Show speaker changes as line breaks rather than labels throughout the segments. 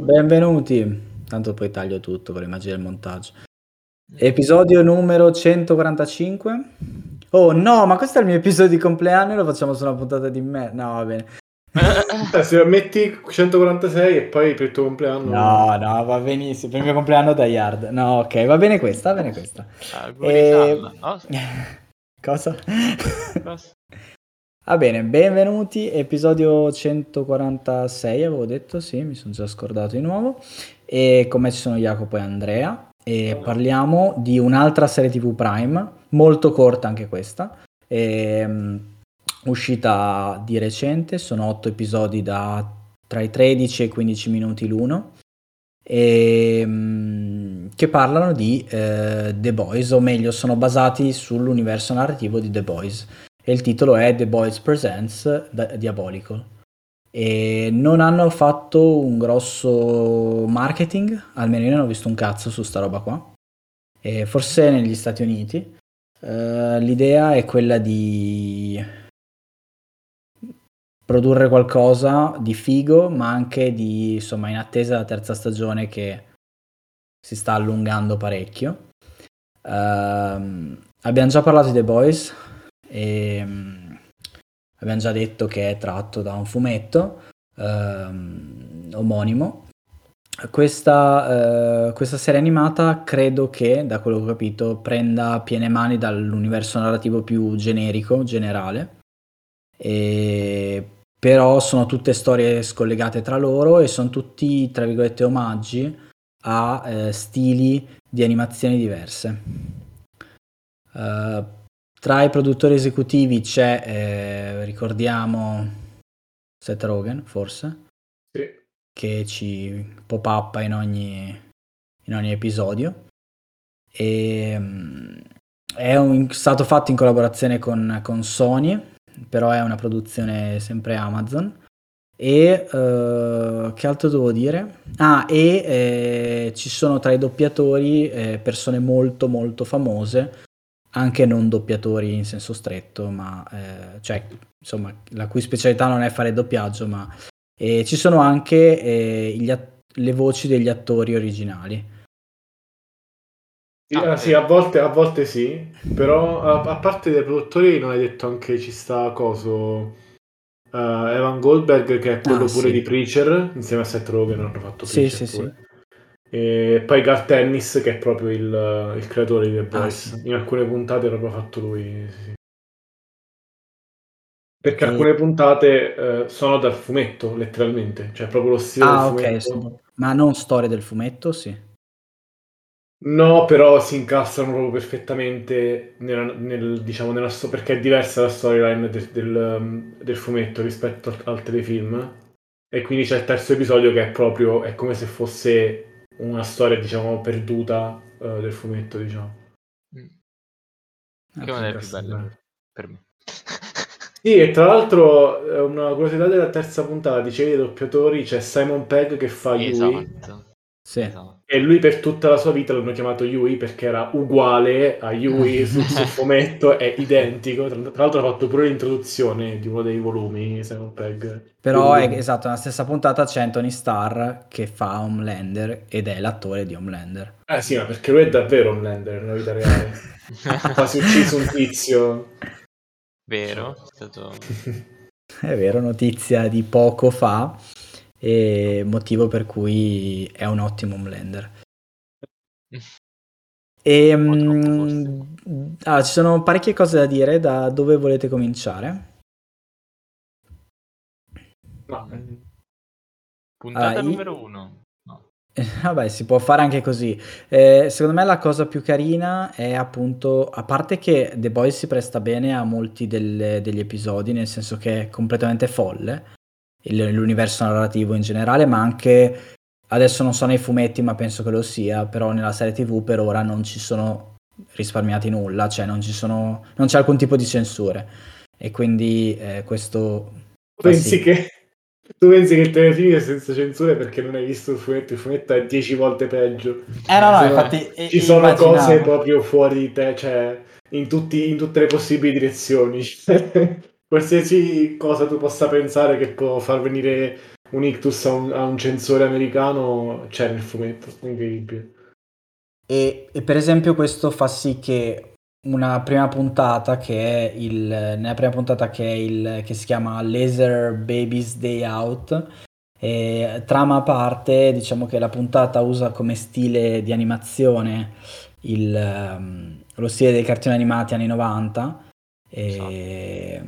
Benvenuti. Tanto poi taglio tutto con l'immagine del montaggio. Episodio numero 145. Oh no, ma questo è il mio episodio di compleanno e lo facciamo su una puntata di me. No, va bene.
Eh, se metti 146 e poi per il tuo compleanno...
No, no, va benissimo. Per il mio compleanno da Yard. No, ok, va bene questa, va bene questa.
Auguri,
E-
Sam. Oh,
Cosa?
cosa?
Va bene, benvenuti, episodio 146 avevo detto, sì, mi sono già scordato di nuovo. E con me ci sono Jacopo e Andrea e parliamo di un'altra serie TV Prime, molto corta anche questa, ehm, uscita di recente, sono otto episodi da tra i 13 e i 15 minuti l'uno, ehm, che parlano di eh, The Boys, o meglio sono basati sull'universo narrativo di The Boys e il titolo è The Boys Presents Diabolical. E non hanno fatto un grosso marketing, almeno io non ho visto un cazzo su sta roba qua. E forse negli Stati Uniti. Eh, l'idea è quella di produrre qualcosa di figo, ma anche di, insomma, in attesa della terza stagione che si sta allungando parecchio. Ehm, abbiamo già parlato di The Boys, e mm, abbiamo già detto che è tratto da un fumetto ehm, omonimo. Questa, eh, questa serie animata credo che, da quello che ho capito, prenda piene mani dall'universo narrativo più generico, generale. E però sono tutte storie scollegate tra loro e sono tutti, tra virgolette, omaggi a eh, stili di animazioni diverse. Eh, tra i produttori esecutivi c'è, eh, ricordiamo, Seth Rogen, forse,
Sì.
che ci pop-up in ogni, in ogni episodio. E, mm, è un- stato fatto in collaborazione con, con Sony, però è una produzione sempre Amazon. E eh, che altro devo dire? Ah, e eh, ci sono tra i doppiatori eh, persone molto molto famose, anche non doppiatori in senso stretto, ma eh, cioè, insomma, la cui specialità non è fare doppiaggio, ma e ci sono anche eh, att- le voci degli attori originali.
Sì,
Ah,
ah, sì,
eh.
a volte, a volte sì, però a, a parte dei produttori non hai detto anche ci sta coso eh, Evan Goldberg che è quello
Ah,
pure
sì.
di Preacher insieme a Seth Rogen hanno fatto
Sì,
Preacher
sì,
pure. E poi Garth Ennis che è proprio il, il creatore di The
Ah,
Boys
sì.
in alcune puntate l'ha proprio fatto lui sì, perché
E-
alcune puntate eh, sono dal fumetto letteralmente cioè proprio lo stile
Ah,
del
ok,
fumetto
sono- ma non storie del fumetto, sì.
No, però si incastrano proprio perfettamente nella, nel, diciamo, nella sto- perché è diversa la storyline del, del, um, del fumetto rispetto al, al telefilm. E quindi c'è il terzo episodio che è proprio, è come se fosse una storia, diciamo, perduta eh, del fumetto, diciamo.
Mm.
Ah,
Che è una delle più
bene.
per me.
Sì, e tra l'altro eh, una curiosità della terza puntata, dicevi doppiatori, c'è Simon Pegg che fa.
Esatto.
Sì.
esatto.
E lui per tutta la sua vita l'hanno chiamato Yui perché era uguale a Yui sul, sul fumetto, è identico. Tra, tra l'altro ha fatto pure l'introduzione di uno dei volumi, Simon Pegg.
Però è esatto, nella stessa puntata c'è Anthony Starr che fa Homelander ed è l'attore di Homelander.
Eh sì, ma perché lui è davvero un Lander nella vita reale. Ha quasi ucciso un tizio.
Vero? È stato...
È vero, notizia di poco fa e motivo per cui è un ottimo Homelander. E, mm, ah, ci sono parecchie cose da dire, da dove volete cominciare?
Ma
Puntata
Ah,
numero uno. No.
Vabbè, si può fare anche così. Eh, secondo me la cosa più carina è appunto, a parte che The Boys si presta bene a molti delle- degli episodi, nel senso che è completamente folle, il- l'universo narrativo in generale, ma anche, adesso non so nei fumetti, ma penso che lo sia, però nella serie TV per ora non ci sono risparmiati nulla, cioè non ci sono, non c'è alcun tipo di censure. E quindi eh, questo...
pensi
sì.
che tu pensi che il telefilm è senza censure perché non hai visto il fumetto? Il fumetto è dieci volte peggio.
Eh no, no,
Ci sono-
infatti... eh,
Ci sono
immaginavo.
cose proprio fuori di te, cioè in, tutti- in tutte le possibili direzioni. Qualsiasi cosa tu possa pensare che può far venire un ictus a un, a un censore americano c'è nel fumetto, incredibile.
E, e per esempio questo fa sì che una prima puntata che è il nella prima puntata che è il che si chiama Laser Babies Day Out e trama a parte diciamo che la puntata usa come stile di animazione il, um, lo stile dei cartoni animati anni 90 e,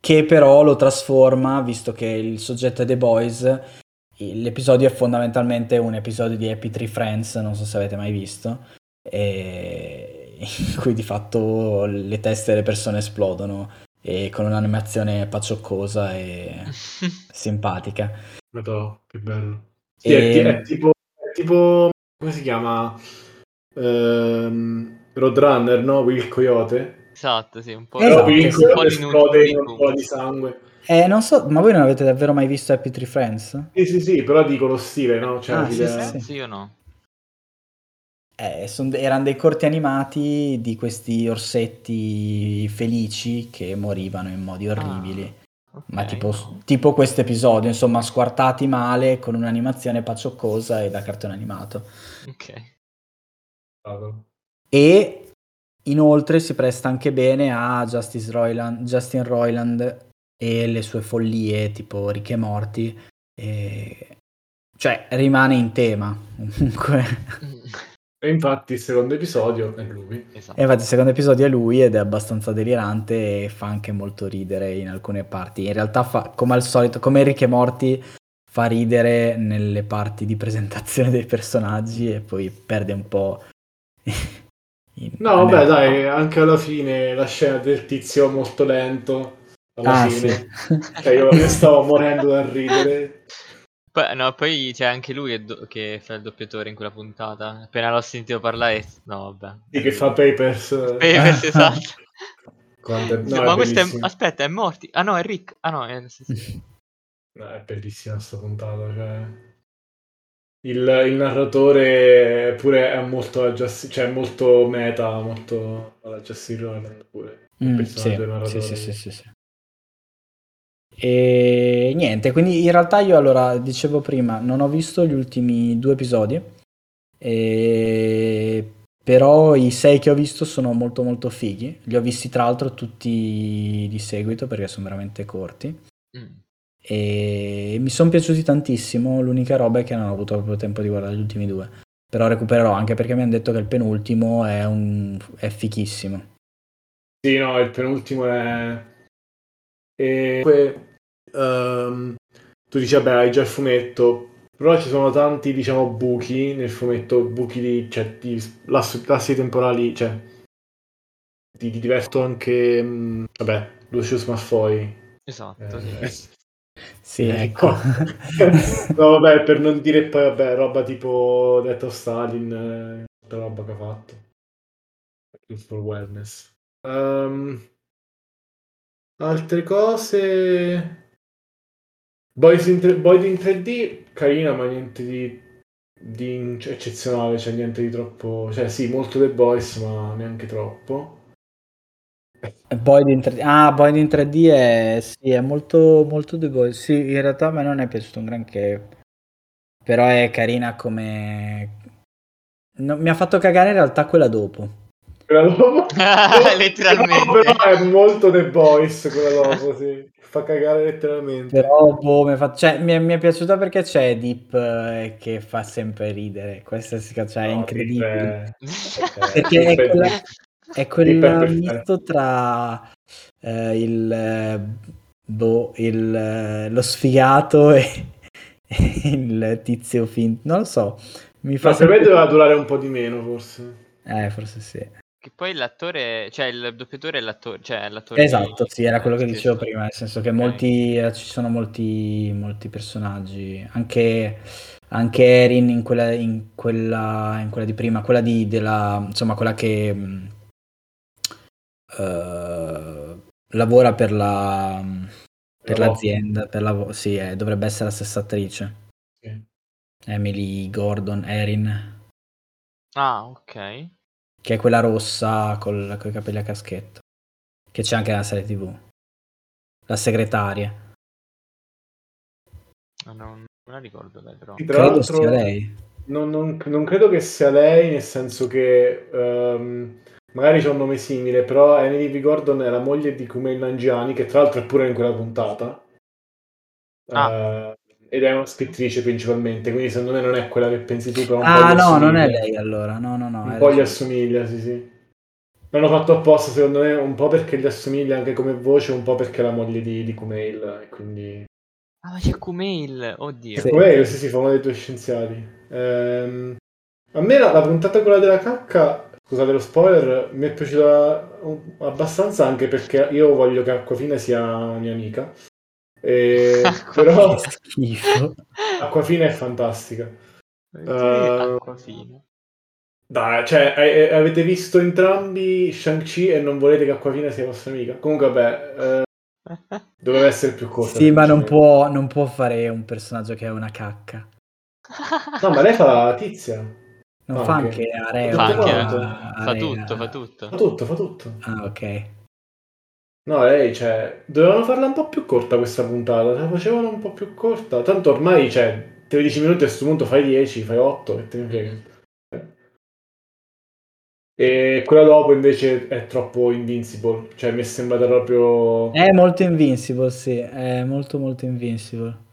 che però lo trasforma visto che il soggetto è The Boys l'episodio è fondamentalmente un episodio di Happy Tree Friends non so se avete mai visto e in cui di fatto le teste delle persone esplodono e con un'animazione paccioccosa e simpatica.
Madonna, che bello. Sì, e... è, è, tipo, è, tipo, come si chiama? Um, Roadrunner, no? Will Coyote.
Esatto, sì, un po'.
Esatto, Will Coyote esplode in un po' di sangue.
Eh, non so, ma voi non avete davvero mai visto Happy Tree Friends?
Sì, sì, sì, però dico lo stile, no? Cioè,
ah, sì, sì, sì. sì, io no.
Eh, son, erano dei corti animati di questi orsetti felici che morivano in modi orribili. Ah, okay, Ma tipo, no. tipo questo episodio, insomma, squartati male con un'animazione paccioccosa e da cartone animato.
Ok.
E inoltre si presta anche bene a Roiland, Justin Roiland e le sue follie tipo Ricche Morti. E... Cioè, rimane in tema comunque.
E infatti il secondo episodio è lui.
Esatto. E infatti il secondo episodio è lui ed è abbastanza delirante e fa anche molto ridere in alcune parti. In realtà fa, come al solito, come Rick e Morty, fa ridere nelle parti di presentazione dei personaggi e poi perde un po'...
in... no, vabbè, dai, anche alla fine la scena del tizio molto lento. Alla ah, fine. Sì. Cioè, io stavo morendo da ridere.
Poi, no, poi c'è anche lui che, do- che fa il doppiatore in quella puntata. Appena l'ho sentito parlare, no, vabbè.
Sì, che fa Papers.
Papers, esatto.
Quando...
No, ma questo è... Aspetta, è Morty. Ah no, è Rick. Ah no, è... Sì, sì.
no, è bellissima questa puntata, cioè... Il, il, narratore pure è molto, just, cioè molto meta, molto alla Justin Roiland pure. Il
mm, personaggio sì, sì, sì, sì, sì. E niente, quindi in realtà io allora dicevo prima, non ho visto gli ultimi due episodi, e... però i sei che ho visto sono molto molto fighi. Li ho visti tra l'altro tutti di seguito perché sono veramente corti. Mm. E mi sono piaciuti tantissimo. L'unica roba è che non ho avuto proprio tempo di guardare gli ultimi due. Però recupererò anche perché mi hanno detto che il penultimo è, un... è fichissimo.
Sì, no, il penultimo è. E um, tu dici, vabbè, hai già il fumetto, però ci sono tanti, diciamo, buchi nel fumetto, buchi di, cioè, di lassi, lassi temporali, cioè, ti, ti diverto anche, mh, vabbè, Lucius Malfoy.
Esatto, eh, sì.
Sì, ecco.
no, vabbè, per non dire poi, vabbè, roba tipo Death of Stalin, eh, tutta roba che ha fatto. For wellness. Um, altre cose... Boys in, 3, Boyd in 3D, carina, ma niente di, di eccezionale, cioè niente di troppo... Cioè sì, molto The Boys, ma neanche troppo.
Boyd in 3D, ah, Boyd in 3D è, sì, è molto, molto The Boys. Sì, in realtà a me non è piaciuto un granché. Però è carina come... No, mi ha fatto cagare in realtà quella dopo.
Quella dopo?
Letteralmente.
No, però è molto The Boys quella dopo, sì fa cagare letteralmente.
Però boh, mi, fa... cioè, mi, è, mi, è, piaciuta perché c'è Deep eh, che fa sempre ridere. Questa cioè, no, è incredibile. È... perché è quella, è quel misto tra eh, il, eh, boh, il, eh, lo sfigato e, e, il tizio finto. Non lo so.
Mi fa Ma sempre... per me doveva durare un po' di meno, forse.
Eh, forse sì.
Che poi l'attore, cioè il doppiatore è l'attore, cioè l'attore
Esatto, di... sì, era quello che dicevo prima, nel senso che molti, eh, ci sono molti, molti personaggi, anche, anche Erin in quella, in, quella, in quella di prima, quella di, della, insomma, quella che uh, lavora per la per l'azienda, per la, sì, eh, dovrebbe essere la stessa attrice. Sì. Emily Gordon, Erin.
Ah, ok
che è quella rossa con i capelli a caschetto, che c'è anche nella serie tv, la segretaria.
Ah, Non, non la ricordo lei però.
Sì, tra
Credo
l'altro-
sia lei.
Non, non- non credo che sia lei, nel senso che ehm, magari c'è un nome simile, però Emily V. Gordon è la moglie di Kumail Nanjiani, che tra l'altro è pure in quella puntata.
Ah.
Eh, ed è una scrittrice principalmente, quindi secondo me non è quella che pensi tu, però
Ah no, non è lei allora. No, no, no.
Un po' gli assomiglia, sì, sì. L'hanno fatto apposta, secondo me, un po' perché gli assomiglia anche come voce, un po' perché è la moglie di, di Kumail, e quindi...
Ah, ma c'è Kumail, oddio.
Sì.
Kumail, sì, sì, fa uno dei due scienziati. Ehm, a me la, la puntata quella della cacca, scusate lo spoiler, mi è piaciuta abbastanza anche perché io voglio che Acquafina sia mia amica. E- però
schifo.
Acquafina è fantastica.
Perché
Eh,
Acquafina.
Dai, cioè, eh, eh, avete visto entrambi Shang-Chi e non volete che Acquafina sia vostra amica? Comunque, vabbè, eh, doveva essere più corta.
Sì, ma non può, non può fare un personaggio che è una cacca.
No, ma lei fa la tizia.
Non fa anche Area.
Fa, anche,
quanto?
fa tutto, fa tutto.
Fa tutto, fa tutto.
Ah, ok.
No, lei, cioè, dovevano farla un po' più corta questa puntata, la facevano un po' più corta. Tanto ormai, cioè, 13 minuti a questo punto fai 10, fai 8 e te ne frega. E quella dopo invece è troppo invincible, cioè mi è sembrata proprio...
È molto invincible, sì, è molto molto invincible.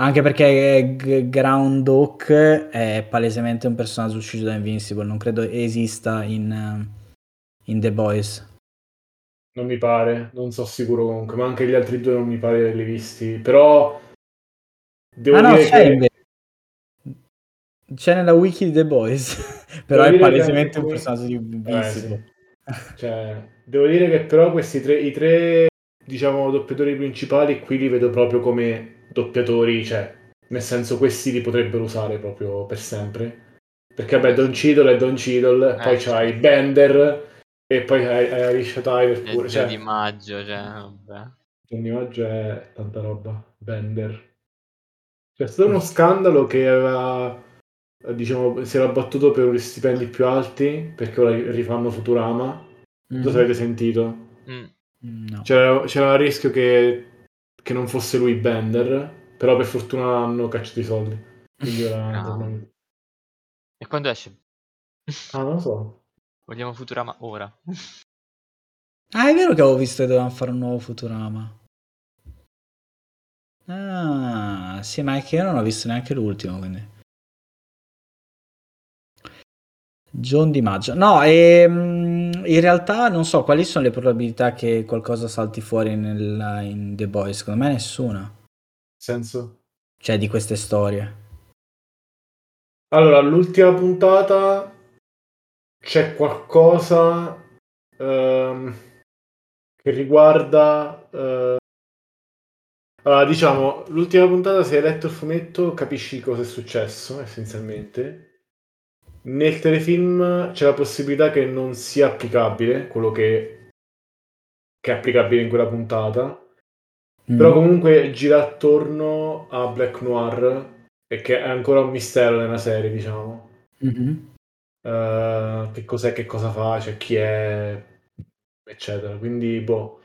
Anche perché G- Ground Hawk è palesemente un personaggio uscito da Invincible, non credo esista in, eh, in The Boys.
Non mi pare, non so sicuro comunque, ma anche gli altri due non mi pare di averli visti. Però devo
ah no,
dire
c'è
che.
C'è nella wiki di The Boys, però
Devo
è palesemente un personaggio di Invincible.
cioè, devo dire che però questi tre, i tre, diciamo, doppiatori principali qui li vedo proprio come doppiatori, cioè, nel senso questi li potrebbero usare proprio per sempre. Perché vabbè, Don Cheadle è Don Cheadle,
Eh,
poi
sì.
c'hai Bender e poi hai, hai Alicia Tyler
È
pure,
il
cioè,
di maggio, cioè, vabbè.
Johnny Maggio è tanta roba. Bender. C'è stato uno scandalo che aveva, diciamo, si era battuto per gli stipendi più alti perché ora rifanno Futurama. Se
Mhm.
avete sentito.
Mm.
No.
C'era, c'era il rischio che, che non fosse lui Bender, però per fortuna hanno cacciato i soldi. Quindi ora
Ah.
tornano-
E quando esce?
Ah, non lo so.
Vogliamo Futurama ora.
Ah, è vero che avevo visto che dovevano fare un nuovo Futurama. Ah, sì, ma è che io non ho visto neanche l'ultimo, quindi. John Di Maggio. No, ehm, in realtà non so quali sono le probabilità che qualcosa salti fuori nel- in The Boys. Secondo me nessuna.
Senso?
Cioè, di queste storie.
Allora, l'ultima puntata c'è qualcosa ehm, che riguarda... eh, Allora, diciamo, l'ultima puntata, se hai letto il fumetto, capisci cosa è successo, essenzialmente. Nel telefilm c'è la possibilità che non sia applicabile quello che, che è applicabile in quella puntata.
Mm.
Però comunque gira attorno a Black Noir e che è ancora un mistero nella serie, diciamo.
Mhm.
Eh, che cos'è, che cosa fa, cioè chi è, eccetera. Quindi, boh.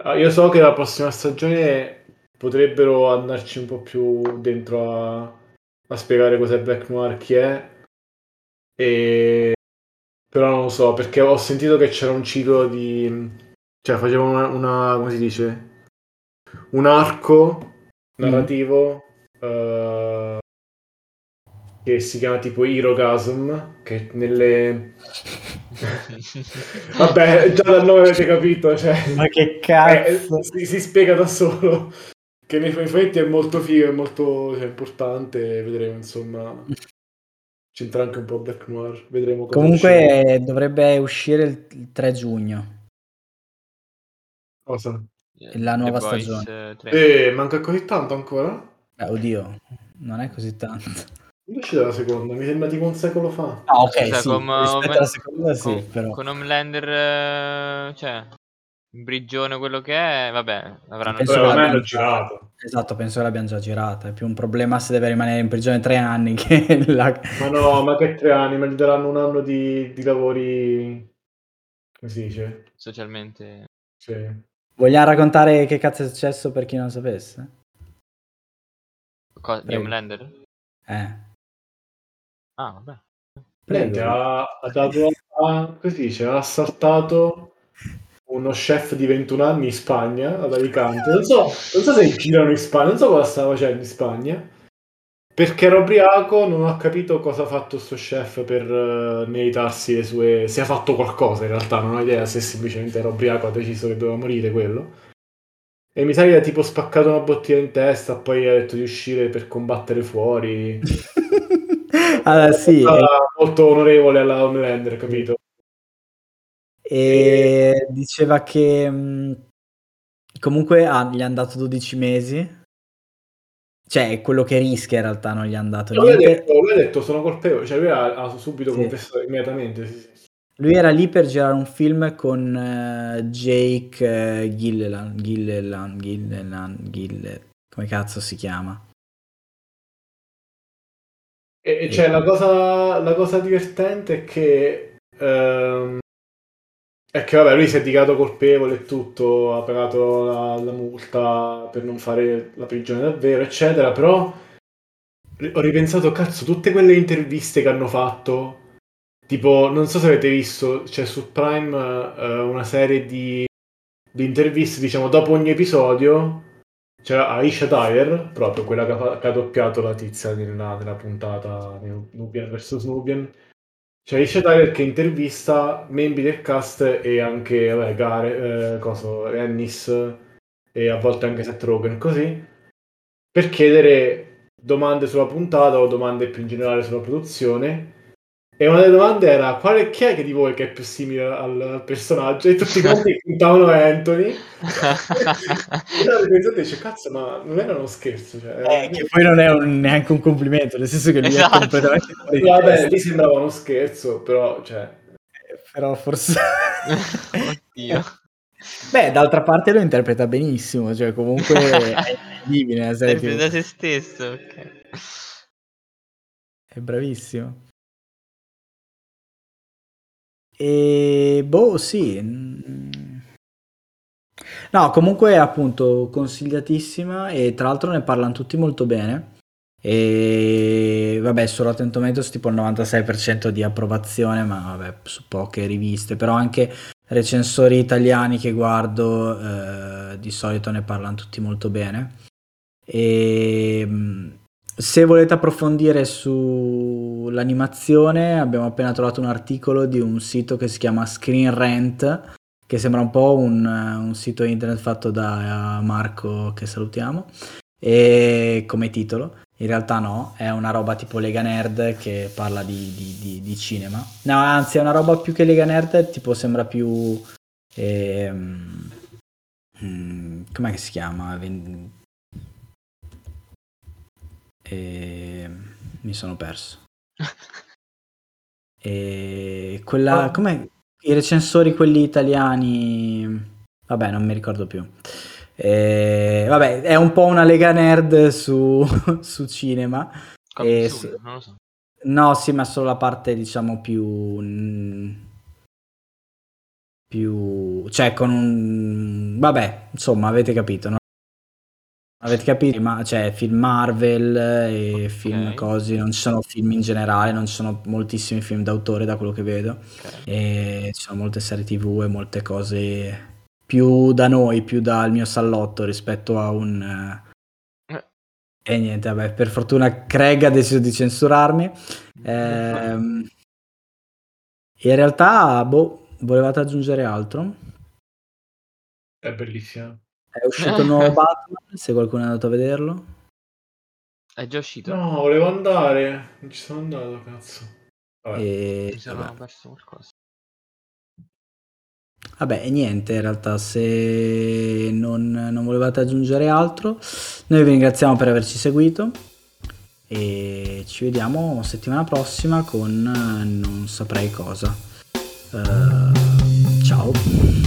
Ah, Io so che la prossima stagione potrebbero andarci un po' più dentro a, a spiegare cos'è Black Noir, chi è. E... Però non lo so, perché ho sentito che c'era un ciclo di... Cioè, facevano una, una- come si dice? Un arco narrativo eh, che si chiama tipo Herogasm, che nelle... Vabbè, già dal nome avete capito, cioè...
Ma che
Eh,
cazzo!
si, si spiega da solo che nei fumetti è molto figo, è molto cioè, importante, vedremo insomma c'entra anche un po' Black Noir, vedremo cosa uscirà.
Comunque dovrebbe uscire il il 3 giugno.
Cosa?
La nuova
The
stagione.
eh.
Eh, manca così tanto ancora?
Eh, oddio, non è così tanto.
Dove c'è la seconda? Mi sembra tipo un secolo fa.
Ah, ok,
Scusa,
sì,
con,
rispetto
Home-
alla seconda sì,
con-
però.
con Homelander, eh, cioè, il Brigione quello che è, vabbè, avranno
Penso già-
girato.
Esatto, penso che l'abbiamo già girata. È più un problema se deve rimanere in prigione tre anni che la...
Ma no, ma che tre anni, ma gli daranno un anno di, di lavori... Come si dice?
socialmente.
Sì.
Vogliamo raccontare che cazzo è successo per chi non sapesse?
Co- di. Homelander?
Eh.
Ah, vabbè.
Niente,
Prego.
ha, ha dato a, così dice, ha assaltato uno chef di 21 anni in Spagna, ad Alicante. Non so, non so se girano in Spagna, non so cosa stava facendo in Spagna. Perché era ubriaco, non ho capito cosa ha fatto sto chef per eh, meritarsi le sue... Se ha fatto qualcosa in realtà, non ho idea se semplicemente era ubriaco, ha deciso che doveva morire quello. E mi sa che ha tipo spaccato una bottiglia in testa, poi ha detto di uscire per combattere fuori.
allora, sì,
Era molto onorevole alla Homelander, capito?
E diceva che mh, comunque ah, gli hanno dato 12 mesi. Cioè, quello che rischia in realtà non gli hanno dato
Lui ha, detto, lui ha detto sono colpevole, cioè lui ha, ha subito
Sì.
confessato immediatamente. sì, sì.
Lui era lì per girare un film con eh, Jake eh, Gillelan, Gillelan, Gillelan, Gille... come cazzo si chiama?
E, e cioè, la cosa, la cosa divertente è che ehm, è che vabbè, lui si è dichiarato colpevole e tutto, ha pagato la, la multa per non fare la prigione davvero, eccetera, però ho ripensato, cazzo, tutte quelle interviste che hanno fatto, tipo, non so se avete visto, c'è su Prime eh, una serie di, di interviste, diciamo, dopo ogni episodio c'era Aisha Tyler, proprio quella che ha, che ha doppiato la tizia nella, nella puntata Nubian vs Nubian. C'è Aisha Tyler che intervista membri del cast e anche vabbè, Gare, eh, coso, Ennis e a volte anche Seth Rogen, così, per chiedere domande sulla puntata o domande più in generale sulla produzione. E una delle domande era quale, chi è che di voi che è più simile al, personaggio? E tutti quanti puntavano Anthony. E allora pensate, dice, cazzo, ma non era uno scherzo. Cioè,
Eh, che poi non è un- neanche un complimento, nel senso che lui
Esatto.
è completamente
Vabbè, lì sembrava uno scherzo, però, cioè...
Però forse...
Oddio.
Beh, d'altra parte lo interpreta benissimo, cioè comunque è incredibile TV.
da se stesso, ok.
È bravissimo. E boh, sì. No, comunque appunto consigliatissima e tra l'altro ne parlano tutti molto bene. E vabbè, su Rotten Tomatoes tipo il 96% di approvazione, ma vabbè, su poche riviste, però anche recensori italiani che guardo eh, di solito ne parlano tutti molto bene. E se volete approfondire sull'animazione, abbiamo appena trovato un articolo di un sito che si chiama Screen Rant, che sembra un po' un, un sito internet fatto da Marco, che salutiamo, e come titolo. In realtà no, è una roba tipo Lega Nerd che parla di, di- di- di cinema. No, anzi è una roba più che Lega Nerd, tipo sembra più... ehm, mm, com'è che si chiama? Ven- e mi sono perso. E quella, com'è? I recensori, quelli italiani, vabbè, non mi ricordo più. E, vabbè, è un po' una lega nerd su, su cinema.
Come
E
su, non lo so.
No, sì, ma solo la parte, diciamo, più... più... cioè con un... vabbè, insomma, avete capito, no? Avete capito? Ma c'è film Marvel e film così, non ci sono film in generale, non ci sono moltissimi film d'autore da quello che vedo.
Ok.
E ci sono molte serie TV e molte cose più da noi, più dal mio sallotto rispetto a un... eh,
Eh.
E niente, vabbè, per fortuna Craig ha deciso di censurarmi. Ehm, in realtà, boh, volevate aggiungere altro?
È bellissima.
È uscito il nuovo Batman, se qualcuno è andato a vederlo.
È già uscito?
No, volevo andare. Non ci sono andato, cazzo. Vabbè.
E,
Mi sono
vabbè.
perso qualcosa.
Vabbè, e niente, in realtà se non, non volevate aggiungere altro, noi vi ringraziamo per averci seguito e ci vediamo settimana prossima con non saprei cosa. Eh, ciao.